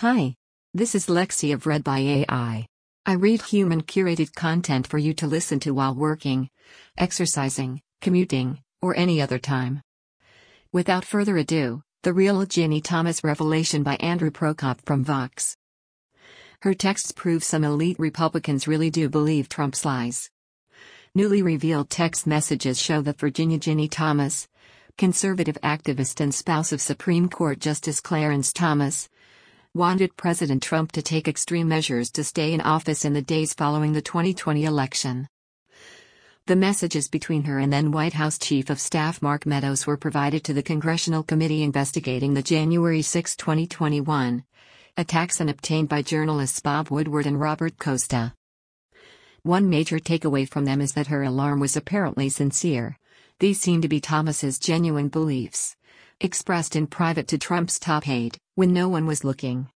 Hi. This is Lexi of Read by AI. I read human curated content for you to listen to while working, exercising, commuting, or any other time. Without further ado, The Real Ginny Thomas Revelation by Andrew Prokop from Vox. Her texts prove some elite Republicans really do believe Trump's lies. Newly revealed text messages show that Virginia Ginny Thomas, conservative activist and spouse of Supreme Court Justice Clarence Thomas, wanted President Trump to take extreme measures to stay in office in the days following the 2020 election. The messages between her and then White House Chief of Staff Mark Meadows were provided to the Congressional Committee investigating the January 6, 2021 attacks and obtained by journalists Bob Woodward and Robert Costa. One major takeaway from them is that her alarm was apparently sincere. These seem to be Thomas's genuine beliefs expressed in private to Trump's top aide, when no one was looking.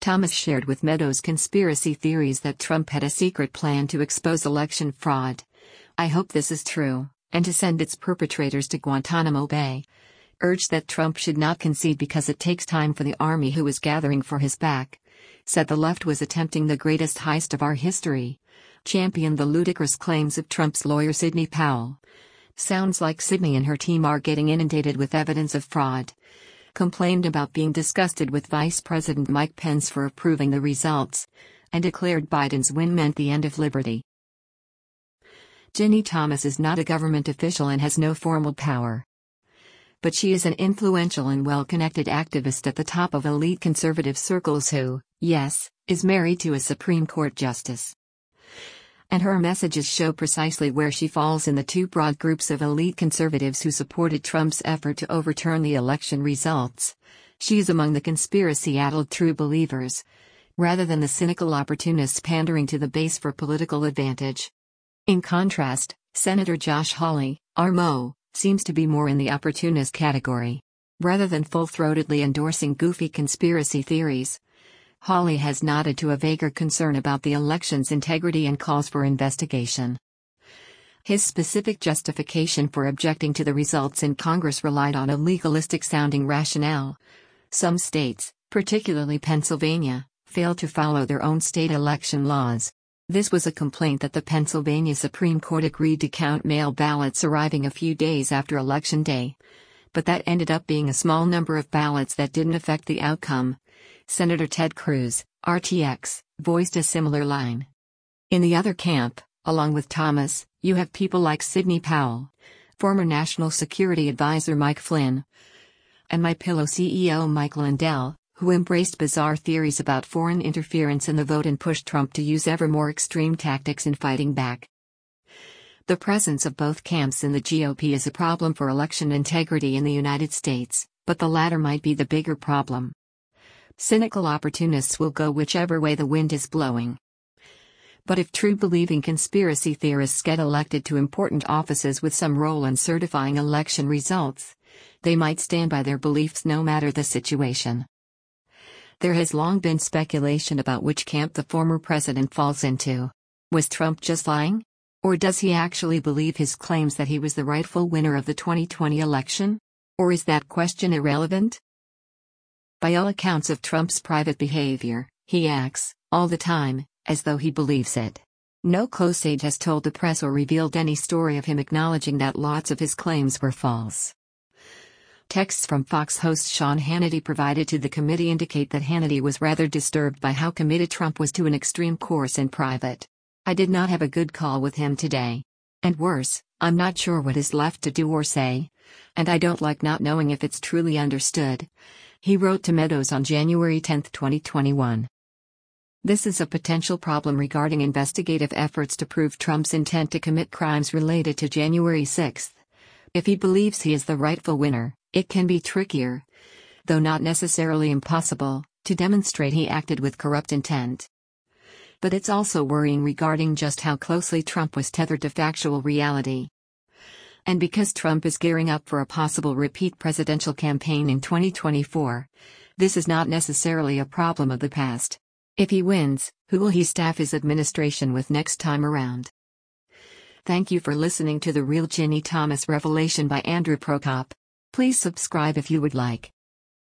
Thomas shared with Meadows conspiracy theories that Trump had a secret plan to expose election fraud. I hope this is true, and to send its perpetrators to Guantanamo Bay. Urged that Trump should not concede because it takes time for the army who is gathering for his back. Said the left was attempting the greatest heist of our history. Championed the ludicrous claims of Trump's lawyer Sidney Powell. Sounds like Sidney and her team are getting inundated with evidence of fraud. Complained about being disgusted with Vice President Mike Pence for approving the results. And declared Biden's win meant the end of liberty. Ginny Thomas is not a government official and has no formal power. But she is an influential and well connected activist at the top of elite conservative circles who, yes, is married to a Supreme Court justice and her messages show precisely where she falls in the two broad groups of elite conservatives who supported Trump's effort to overturn the election results. She is among the conspiracy addled true believers, rather than the cynical opportunists pandering to the base for political advantage. In contrast, Senator Josh Hawley, RMO, seems to be more in the opportunist category. Rather than full throatedly endorsing goofy conspiracy theories, Hawley has nodded to a vaguer concern about the election's integrity and calls for investigation. His specific justification for objecting to the results in Congress relied on a legalistic sounding rationale. Some states, particularly Pennsylvania, failed to follow their own state election laws. This was a complaint that the Pennsylvania Supreme Court agreed to count mail ballots arriving a few days after Election Day. But that ended up being a small number of ballots that didn't affect the outcome. Senator Ted Cruz, RTX, voiced a similar line. In the other camp, along with Thomas, you have people like Sidney Powell, former National Security Advisor Mike Flynn, and My Pillow CEO Mike Lindell, who embraced bizarre theories about foreign interference in the vote and pushed Trump to use ever more extreme tactics in fighting back. The presence of both camps in the GOP is a problem for election integrity in the United States, but the latter might be the bigger problem. Cynical opportunists will go whichever way the wind is blowing. But if true believing conspiracy theorists get elected to important offices with some role in certifying election results, they might stand by their beliefs no matter the situation. There has long been speculation about which camp the former president falls into. Was Trump just lying? Or does he actually believe his claims that he was the rightful winner of the 2020 election? Or is that question irrelevant? By all accounts of Trump's private behavior, he acts, all the time, as though he believes it. No close aide has told the press or revealed any story of him acknowledging that lots of his claims were false. Texts from Fox host Sean Hannity provided to the committee indicate that Hannity was rather disturbed by how committed Trump was to an extreme course in private. I did not have a good call with him today. And worse, I'm not sure what is left to do or say. And I don't like not knowing if it's truly understood he wrote to Meadows on January 10, 2021. This is a potential problem regarding investigative efforts to prove Trump's intent to commit crimes related to January 6. If he believes he is the rightful winner, it can be trickier, though not necessarily impossible, to demonstrate he acted with corrupt intent. But it's also worrying regarding just how closely Trump was tethered to factual reality. And because Trump is gearing up for a possible repeat presidential campaign in 2024, this is not necessarily a problem of the past. If he wins, who will he staff his administration with next time around? Thank you for listening to The Real Ginny Thomas Revelation by Andrew Prokop. Please subscribe if you would like.